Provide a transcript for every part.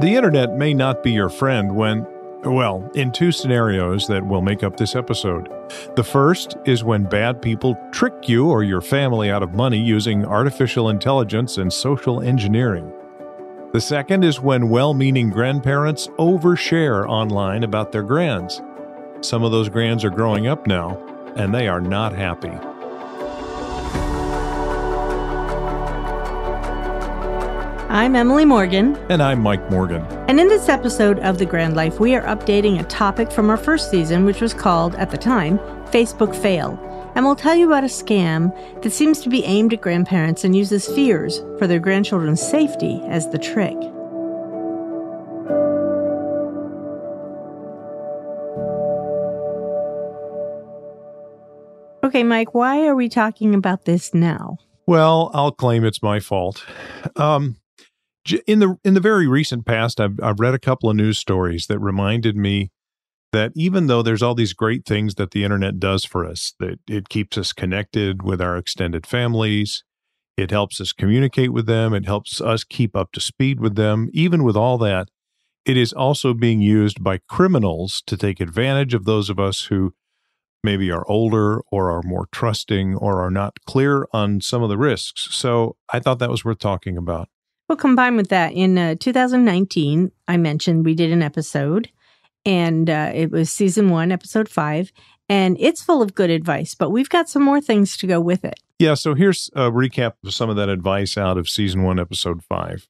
The internet may not be your friend when, well, in two scenarios that will make up this episode. The first is when bad people trick you or your family out of money using artificial intelligence and social engineering. The second is when well meaning grandparents overshare online about their grands. Some of those grands are growing up now, and they are not happy. I'm Emily Morgan. And I'm Mike Morgan. And in this episode of The Grand Life, we are updating a topic from our first season, which was called, at the time, Facebook Fail. And we'll tell you about a scam that seems to be aimed at grandparents and uses fears for their grandchildren's safety as the trick. Okay, Mike, why are we talking about this now? Well, I'll claim it's my fault. Um, in the in the very recent past, I've I've read a couple of news stories that reminded me that even though there's all these great things that the internet does for us, that it keeps us connected with our extended families, it helps us communicate with them, it helps us keep up to speed with them. Even with all that, it is also being used by criminals to take advantage of those of us who maybe are older or are more trusting or are not clear on some of the risks. So I thought that was worth talking about. Well, combined with that, in uh, 2019, I mentioned we did an episode, and uh, it was season one, episode five, and it's full of good advice, but we've got some more things to go with it. Yeah, so here's a recap of some of that advice out of season one, episode five.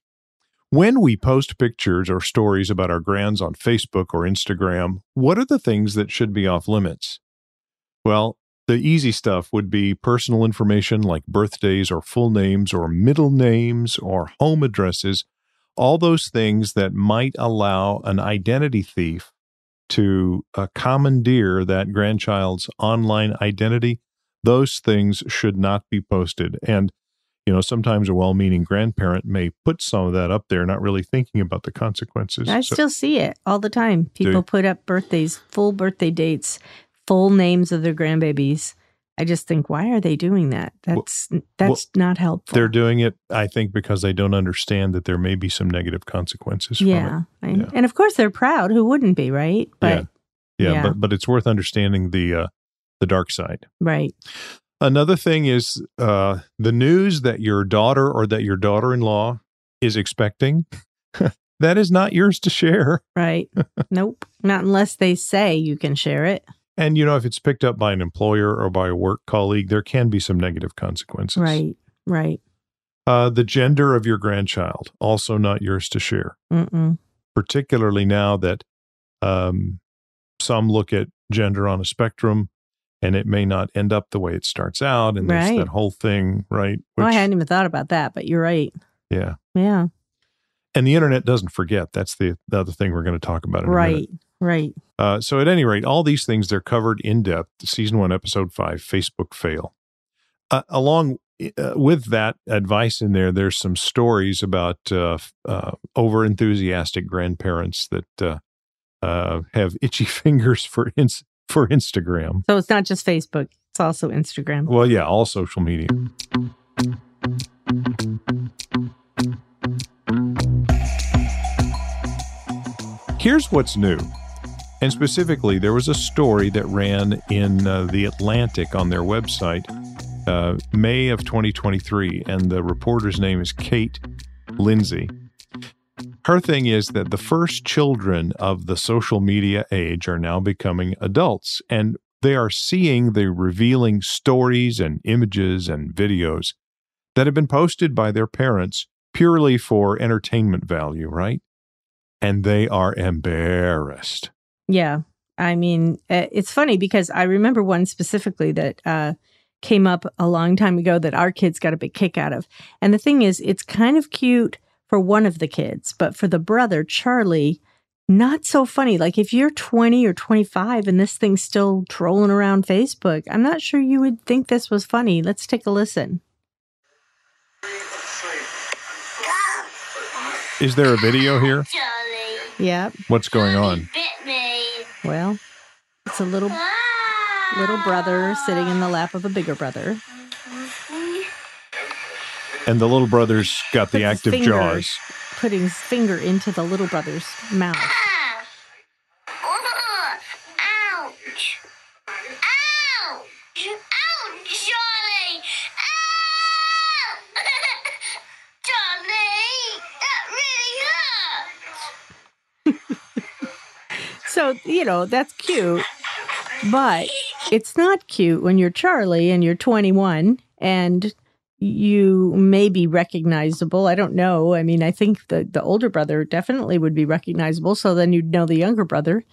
When we post pictures or stories about our grands on Facebook or Instagram, what are the things that should be off limits? Well, the easy stuff would be personal information like birthdays or full names or middle names or home addresses, all those things that might allow an identity thief to uh, commandeer that grandchild's online identity. Those things should not be posted. And, you know, sometimes a well meaning grandparent may put some of that up there, not really thinking about the consequences. I so, still see it all the time. People put up birthdays, full birthday dates, full names of their grandbabies. I just think, why are they doing that? That's well, that's well, not helpful. They're doing it, I think, because they don't understand that there may be some negative consequences. Yeah, yeah. and of course they're proud. Who wouldn't be, right? But yeah, yeah, yeah. but but it's worth understanding the uh, the dark side. Right. Another thing is uh, the news that your daughter or that your daughter-in-law is expecting. that is not yours to share. Right. nope. Not unless they say you can share it. And, you know, if it's picked up by an employer or by a work colleague, there can be some negative consequences. Right, right. Uh, the gender of your grandchild, also not yours to share. Mm-mm. Particularly now that um, some look at gender on a spectrum and it may not end up the way it starts out. And there's that whole thing, right? Which, well, I hadn't even thought about that, but you're right. Yeah. Yeah. And the internet doesn't forget. That's the, the other thing we're going to talk about. right. Right. Uh, so, at any rate, all these things they're covered in depth. Season one, episode five, Facebook fail. Uh, along uh, with that advice in there, there's some stories about uh, uh, over enthusiastic grandparents that uh, have itchy fingers for ins- for Instagram. So it's not just Facebook; it's also Instagram. Well, yeah, all social media. Here's what's new. And specifically, there was a story that ran in uh, The Atlantic on their website, uh, May of 2023, and the reporter's name is Kate Lindsay. Her thing is that the first children of the social media age are now becoming adults, and they are seeing the revealing stories and images and videos that have been posted by their parents purely for entertainment value, right? And they are embarrassed. Yeah. I mean, eh, it's funny because I remember one specifically that uh, came up a long time ago that our kids got a big kick out of. And the thing is, it's kind of cute for one of the kids, but for the brother, Charlie, not so funny. Like if you're 20 or 25 and this thing's still trolling around Facebook, I'm not sure you would think this was funny. Let's take a listen. Is there a video here? Yeah. What's going on? Well, it's a little little brother sitting in the lap of a bigger brother. And the little brother's got the active fingers, jaws. putting his finger into the little brother's mouth. So, you know, that's cute. But it's not cute when you're Charlie and you're 21 and you may be recognizable. I don't know. I mean, I think the, the older brother definitely would be recognizable. So then you'd know the younger brother,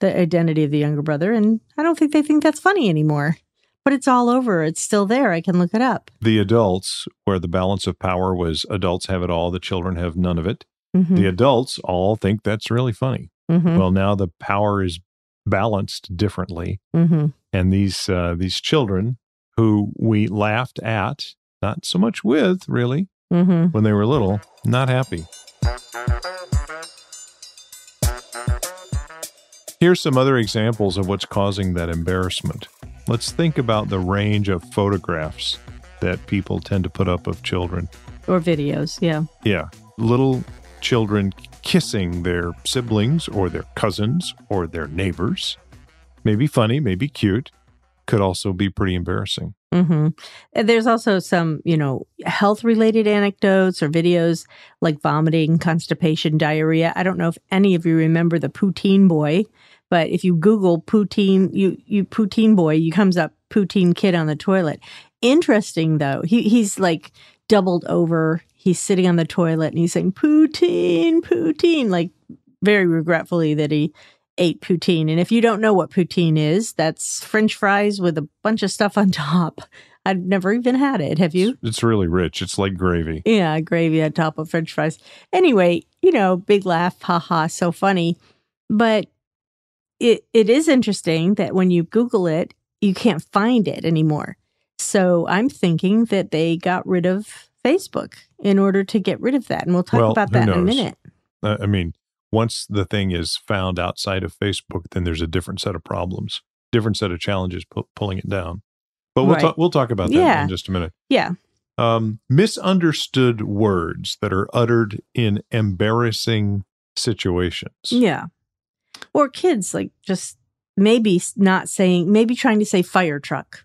the identity of the younger brother. And I don't think they think that's funny anymore. But it's all over. It's still there. I can look it up. The adults, where the balance of power was adults have it all, the children have none of it. Mhm, The adults all think that's really funny. Mhm, Well, now the power is balanced differently, mhm. and these uh, these children who we laughed at, not so much with, really, Mhm. when they were little, not happy. Here's some other examples of what's causing that embarrassment. Let's think about the range of photographs that people tend to put up of children. Or videos. Yeah. Yeah, little children kissing their siblings or their cousins or their neighbors. Maybe funny, maybe cute. Could also be pretty embarrassing. Mm-hmm. There's also some, you know, health related anecdotes or videos like vomiting, constipation, diarrhea. I don't know if any of you remember the poutine boy, but if you Google poutine, you you poutine boy, you comes up poutine kid on the toilet. Interesting though, he he's like doubled over. He's sitting on the toilet and he's saying poutine, poutine, like very regretfully that he ate poutine. And if you don't know what poutine is, that's French fries with a bunch of stuff on top. I've never even had it. Have you? It's really rich. It's like gravy. Yeah, gravy on top of French fries. Anyway, you know, big laugh, haha, so funny. But it it is interesting that when you Google it, you can't find it anymore. So I'm thinking that they got rid of Facebook in order to get rid of that. And we'll talk Well, about that in a knows? minute. I mean, once the thing is found outside of Facebook, then there's a different set of problems, different set of challenges pu- pulling it down. But we'll Right. talk. We'll talk about that Yeah. in just a minute. Yeah. Um, misunderstood words that are uttered in embarrassing situations. Yeah. Or kids like just maybe not saying, maybe trying to say fire truck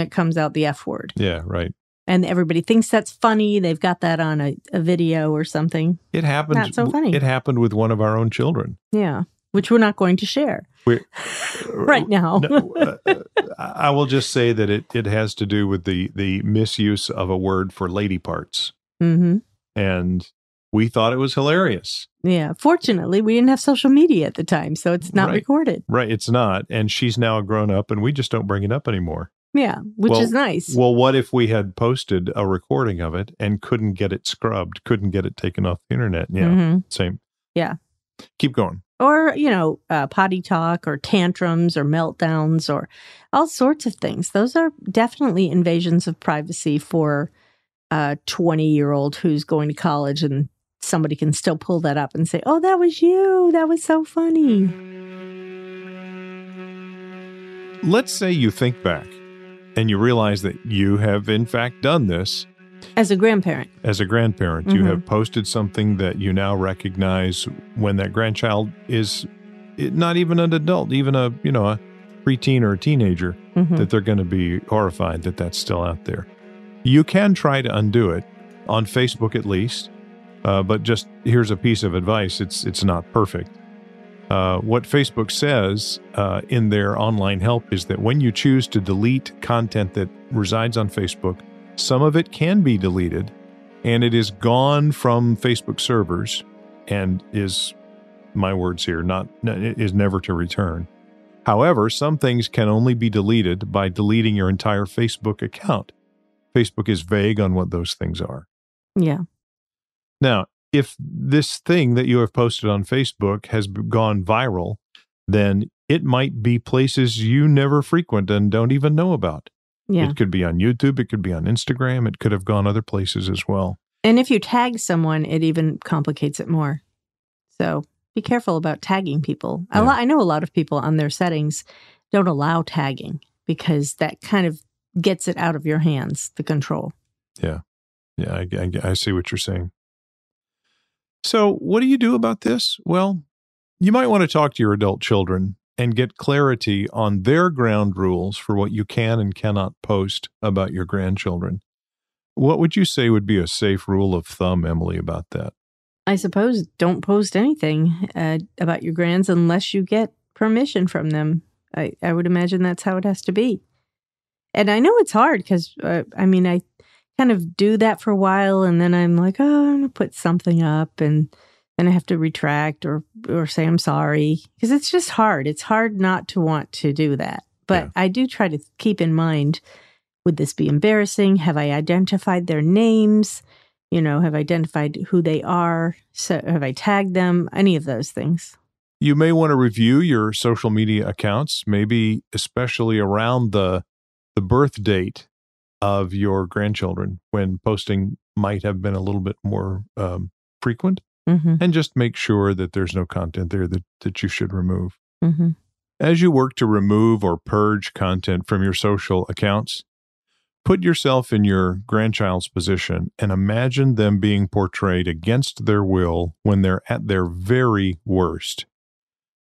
it comes out the F word. Yeah, right. And everybody thinks that's funny. They've got that on a, a video or something. It happened. Not so funny. It happened with one of our own children. Yeah. Which we're not going to share We- right now. No, uh, uh, I will just say that it, it has to do with the the misuse of a word for lady parts, hmm and we thought it was hilarious. Yeah. Fortunately, we didn't have social media at the time, so it's not Right. recorded. Right? It's not, and she's now grown up, and we just don't bring it up anymore. Yeah. Which Well- is nice. Well, what if we had posted a recording of it and couldn't get it scrubbed, couldn't get it taken off the internet? Yeah, Mhm. same. Yeah. Keep going. Or, you know, uh, potty talk or tantrums or meltdowns or all sorts of things. Those are definitely invasions of privacy for a 20 year old who's going to college and somebody can still pull that up and say, oh, that was you. That was so funny. Let's say you think back and you realize that you have, in fact, done this As a grandparent. as a grandparent. You Mhm. have posted something that you now recognize when that grandchild is not even an adult, even a, you know, a preteen or a teenager, Mhm. that they're going to be horrified that that's still out there. You can try to undo it on Facebook at least, uh, but just here's a piece of advice: it's it's not perfect. Uh, what Facebook says uh, in their online help is that when you choose to delete content that resides on Facebook, some of it can be deleted, and it is gone from Facebook servers, and is my words here not is never to return. However, some things can only be deleted by deleting your entire Facebook account. Facebook is vague on what those things are. Yeah. Now, if this thing that you have posted on Facebook has gone viral, then it might be places you never frequent and don't even know about. Yeah. It could be on YouTube, it could be on Instagram, it could have gone other places as well. And if you tag someone, it even complicates it more. So be careful about tagging people. A Yeah. lot, I know a lot of people on their settings don't allow tagging because that kind of gets it out of your hands, the control. Yeah, I, I, I see what you're saying. So, what do you do about this? Well, you might want to talk to your adult children and get clarity on their ground rules for what you can and cannot post about your grandchildren. What would you say would be a safe rule of thumb, Emily, about that? I suppose don't post anything uh, about your grands unless you get permission from them. I, I would imagine that's how it has to be. And I know it's hard because, uh, I mean, I kind of do that for a while and then I'm like, oh, I'm to put something up and then I have to retract or, or say I'm sorry because it's just hard. It's hard not to want to do that. But Yeah. I do try to keep in mind would this be embarrassing? Have I identified their names? You know, have I identified who they are? So have I tagged them? Any of those things. You may want to review your social media accounts, maybe especially around the the birth date of your grandchildren when posting might have been a little bit more um, frequent Mm-hmm. and just make sure that there's no content there that, that you should remove. Mm-hmm. As you work to remove or purge content from your social accounts, put yourself in your grandchild's position and imagine them being portrayed against their will when they're at their very worst.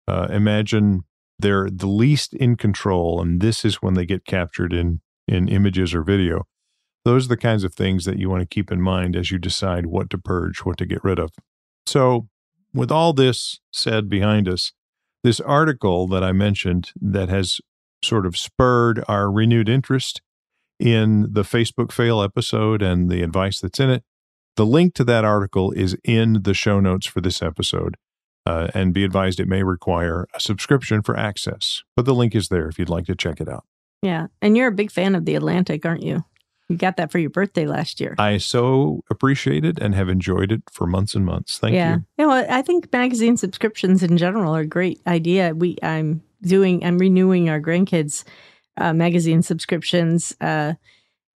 Uh, imagine they're the least in control, and this is when they get captured in, in images or video. Those are the kinds of things that you want to keep in mind as you decide what to purge, what to get rid of. So, with all this said behind us, this article that I mentioned that has sort of spurred our renewed interest in the Facebook fail episode and the advice that's in it. The link to that article is in the show notes for this episode. Uh, and be advised it may require a subscription for access, but the link is there if you'd like to check it out. Yeah. And you're a big fan of The Atlantic, aren't you? You got that for your birthday last year. I so appreciate it and have enjoyed it for months and months. Thank yeah. you. You know, I think magazine subscriptions in general are a great idea. We I'm doing I'm renewing our grandkids uh, magazine subscriptions uh,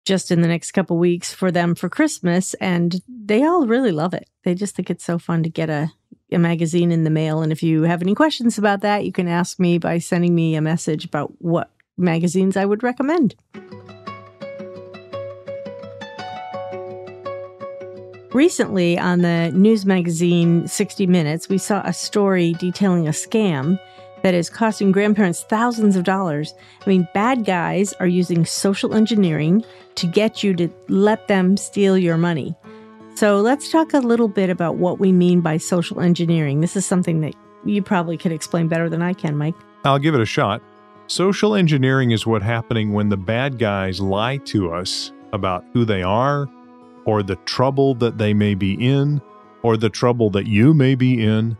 just in the next couple weeks for them for Christmas, and they all really love it. They just think it's so fun to get a a magazine in the mail. And if you have any questions about that, you can ask me by sending me a message about what magazines I would recommend. Recently, on the news magazine 60 Minutes, we saw a story detailing a scam that is costing grandparents thousands of dollars. I mean, bad guys are using social engineering to get you to let them steal your money. So, let's talk a little bit about what we mean by social engineering. This is something that you probably could explain better than I can, Mike. I'll give it a shot. Social engineering is what happening when the bad guys lie to us about who they are or the trouble that they may be in or the trouble that you may be in.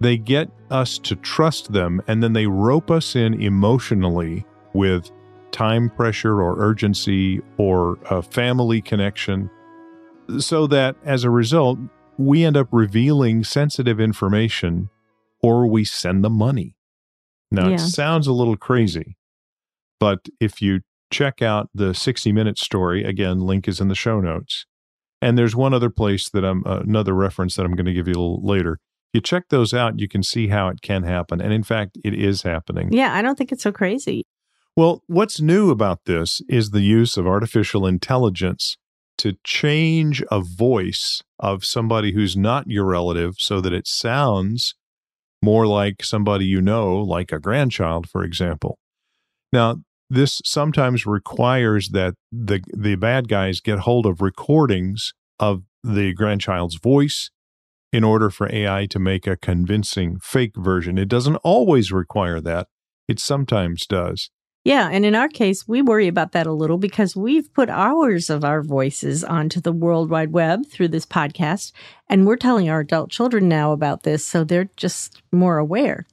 They get us to trust them and then they rope us in emotionally with time pressure or urgency or a family connection so that as a result, we end up revealing sensitive information or we send them money. Now, Yeah. it sounds a little crazy, but if you check out the 60 minute story, again, link is in the show notes. And there's one other place that I'm, uh, another reference that I'm going to give you a little later. If you check those out, you can see how it can happen. And in fact, it is happening. Yeah, I don't think it's so crazy. Well, what's new about this is the use of artificial intelligence to change a voice of somebody who's not your relative so that it sounds more like somebody you know, like a grandchild, for example. Now, this sometimes requires that the the bad guys get hold of recordings of the grandchild's voice in order for AI to make a convincing fake version. It doesn't always require that. It sometimes does. Yeah, and in our case, we worry about that a little because we've put hours of our voices onto the World Wide Web through this podcast, and we're telling our adult children now about this, so they're just more aware.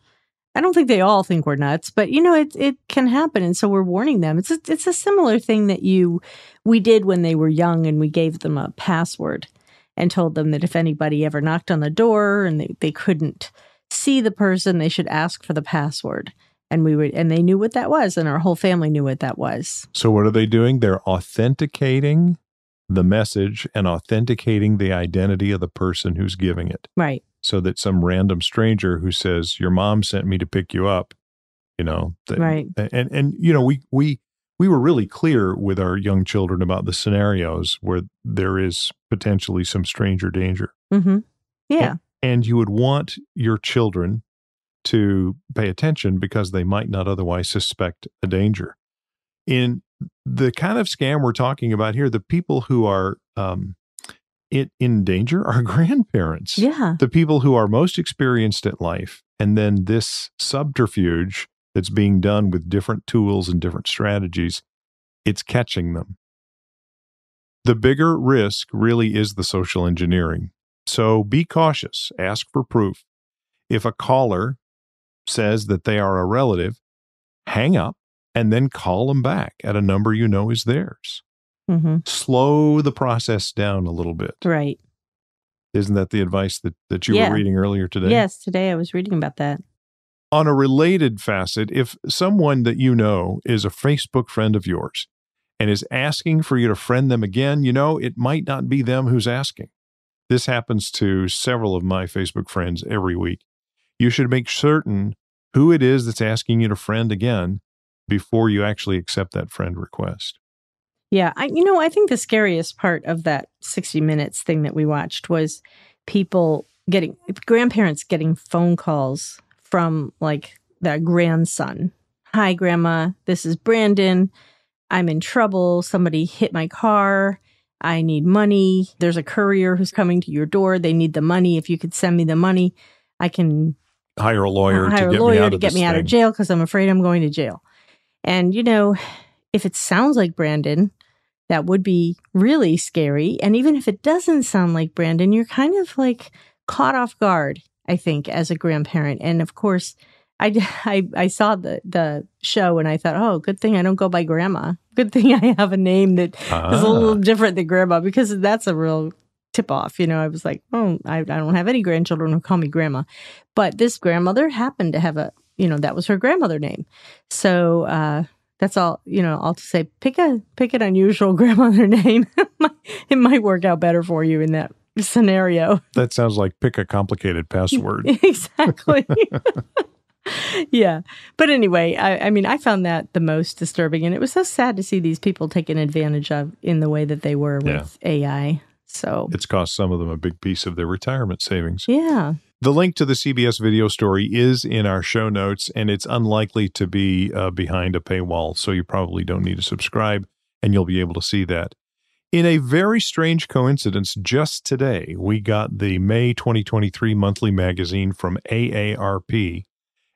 I don't think they all think we're nuts, but you know it it can happen, and so we're warning them. It's a, it's a similar thing that you we did when they were young, and we gave them a password and told them that if anybody ever knocked on the door and they, they couldn't see the person, they should ask for the password and we would and they knew what that was and our whole family knew what that was So, what are they doing? They're authenticating the message and authenticating the identity of the person who's giving it right so that some random stranger who says, Your mom sent me to pick you up, you know, that- Right. And, and, you know, we, we, we were really clear with our young children about the scenarios where there is potentially some stranger danger. mm-hmm. Yeah. and you would want your children to pay attention because they might not otherwise suspect a danger. In the kind of scam we're talking about here, the people who are um, in, in danger are grandparents, Yeah. the people who are most experienced at life. And then this subterfuge that's being done with different tools and different strategies, it's catching them. The bigger risk really is the social engineering. So be cautious, ask for proof. If a caller says that they are a relative, hang up and then call them back at a number you know is theirs. hmm Slow the process down a little bit. Right. Isn't that the advice that, that you Yeah. were reading earlier today? Yes. Today I was reading about that. On a related facet, if someone that you know is a Facebook friend of yours and is asking for you to friend them again, you know, it might not be them who's asking. This happens to several of my Facebook friends every week. You should make certain who it is that's asking you to friend again before you actually accept that friend request. Yeah, I you know, I think the scariest part of that 60 minutes thing that we watched was people getting grandparents getting phone calls from like their grandson. Hi grandma, this is Brandon. I'm in trouble. Somebody hit my car. I need money. There's a courier who's coming to your door. They need the money. If you could send me the money, I can Hire a lawyer hire to a get lawyer me out to of get me out of jail because I'm afraid I'm going to jail. And you know, if it sounds like Brandon, that would be really scary. And even if it doesn't sound like Brandon, you're kind of like caught off guard. I think as a grandparent, and of course, I I, I saw the the show and I thought, oh, good thing I don't go by grandma. Good thing I have a name that is a Ah. little different than grandma because that's a real tip off. You know, I was like, oh, I, I don't have any grandchildren who call me grandma. But this grandmother happened to have a, you know, that was her grandmother name. So uh, that's all, you know, all to say, pick a pick an unusual grandmother name. it might work out better for you in that scenario. That sounds like pick a complicated password. exactly. yeah. But anyway, I, I mean, I found that the most disturbing. And it was so sad to see these people taken advantage of in the way that they were with AI. So, it's cost some of them a big piece of their retirement savings. yeah. The link to the CBS video story is in our show notes, and it's unlikely to be uh, behind a paywall, so you probably don't need to subscribe, and you'll be able to see that. In a very strange coincidence, just today, we got the May 2023 monthly magazine from AARP,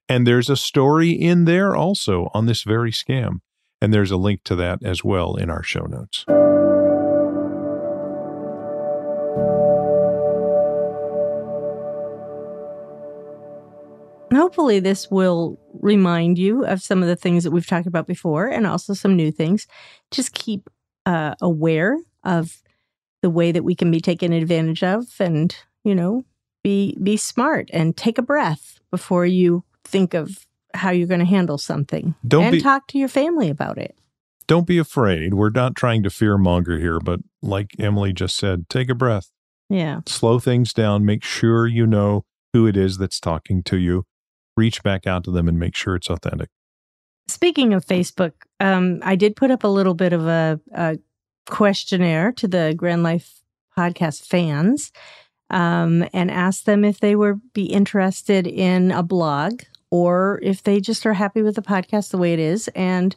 and there's a story in there also on this very scam. And there's a link to that as well in our show notes. Hopefully, this will remind you of some of the things that we've talked about before and also some new things. Just keep uh, aware of the way that we can be taken advantage of and, you know, be be smart and take a breath before you think of how you're going to handle something. Don't and be- talk to your family about it. Don't be afraid. We're not trying to fear monger here, but like Emily just said, take a breath. Yeah. slow things down, make sure you know who it is that's talking to you, reach back out to them and make sure it's authentic. Speaking of Facebook, um, I did put up a little bit of a, a questionnaire to the Grand Life podcast fans um, and asked them if they were be interested in a blog or if they just are happy with the podcast the way it is. And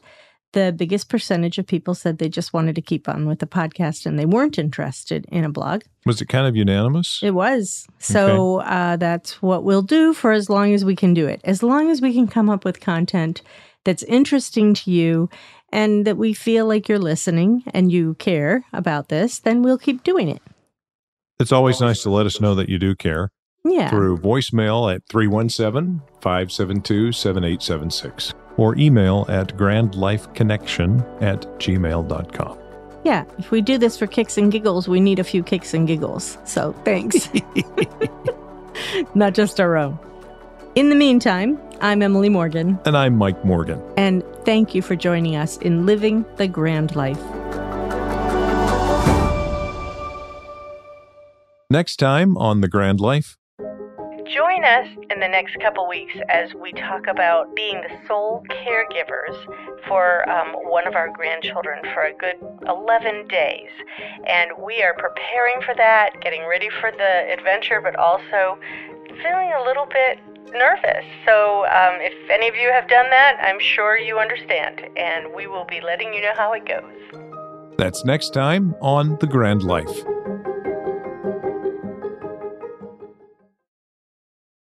the biggest percentage of people said they just wanted to keep on with the podcast and they weren't interested in a blog. Was it kind of unanimous? It was. So uh, that's what we'll do for as long as we can do it. As long as we can come up with content that's interesting to you and that we feel like you're listening and you care about this, then we'll keep doing it. It's always nice to let us know that you do care Yeah. through voicemail at 317 572 7876 or email at grandlifeconnection at gmail.com. Yeah. If we do this for kicks and giggles, we need a few kicks and giggles. So thanks. Not just our own. In the meantime, I'm Emily Morgan, And I'm Mike Morgan. and thank you for joining us in Living the Grand Life. Next time on The Grand Life, join us in the next couple weeks as we talk about being the sole caregivers for um, one of our grandchildren for a good 11 days. And we are preparing for that, getting ready for the adventure, but also feeling a little bit nervous. So, um, if any of you have done that, I'm sure you understand, and we will be letting you know how it goes. That's next time on The Grand Life.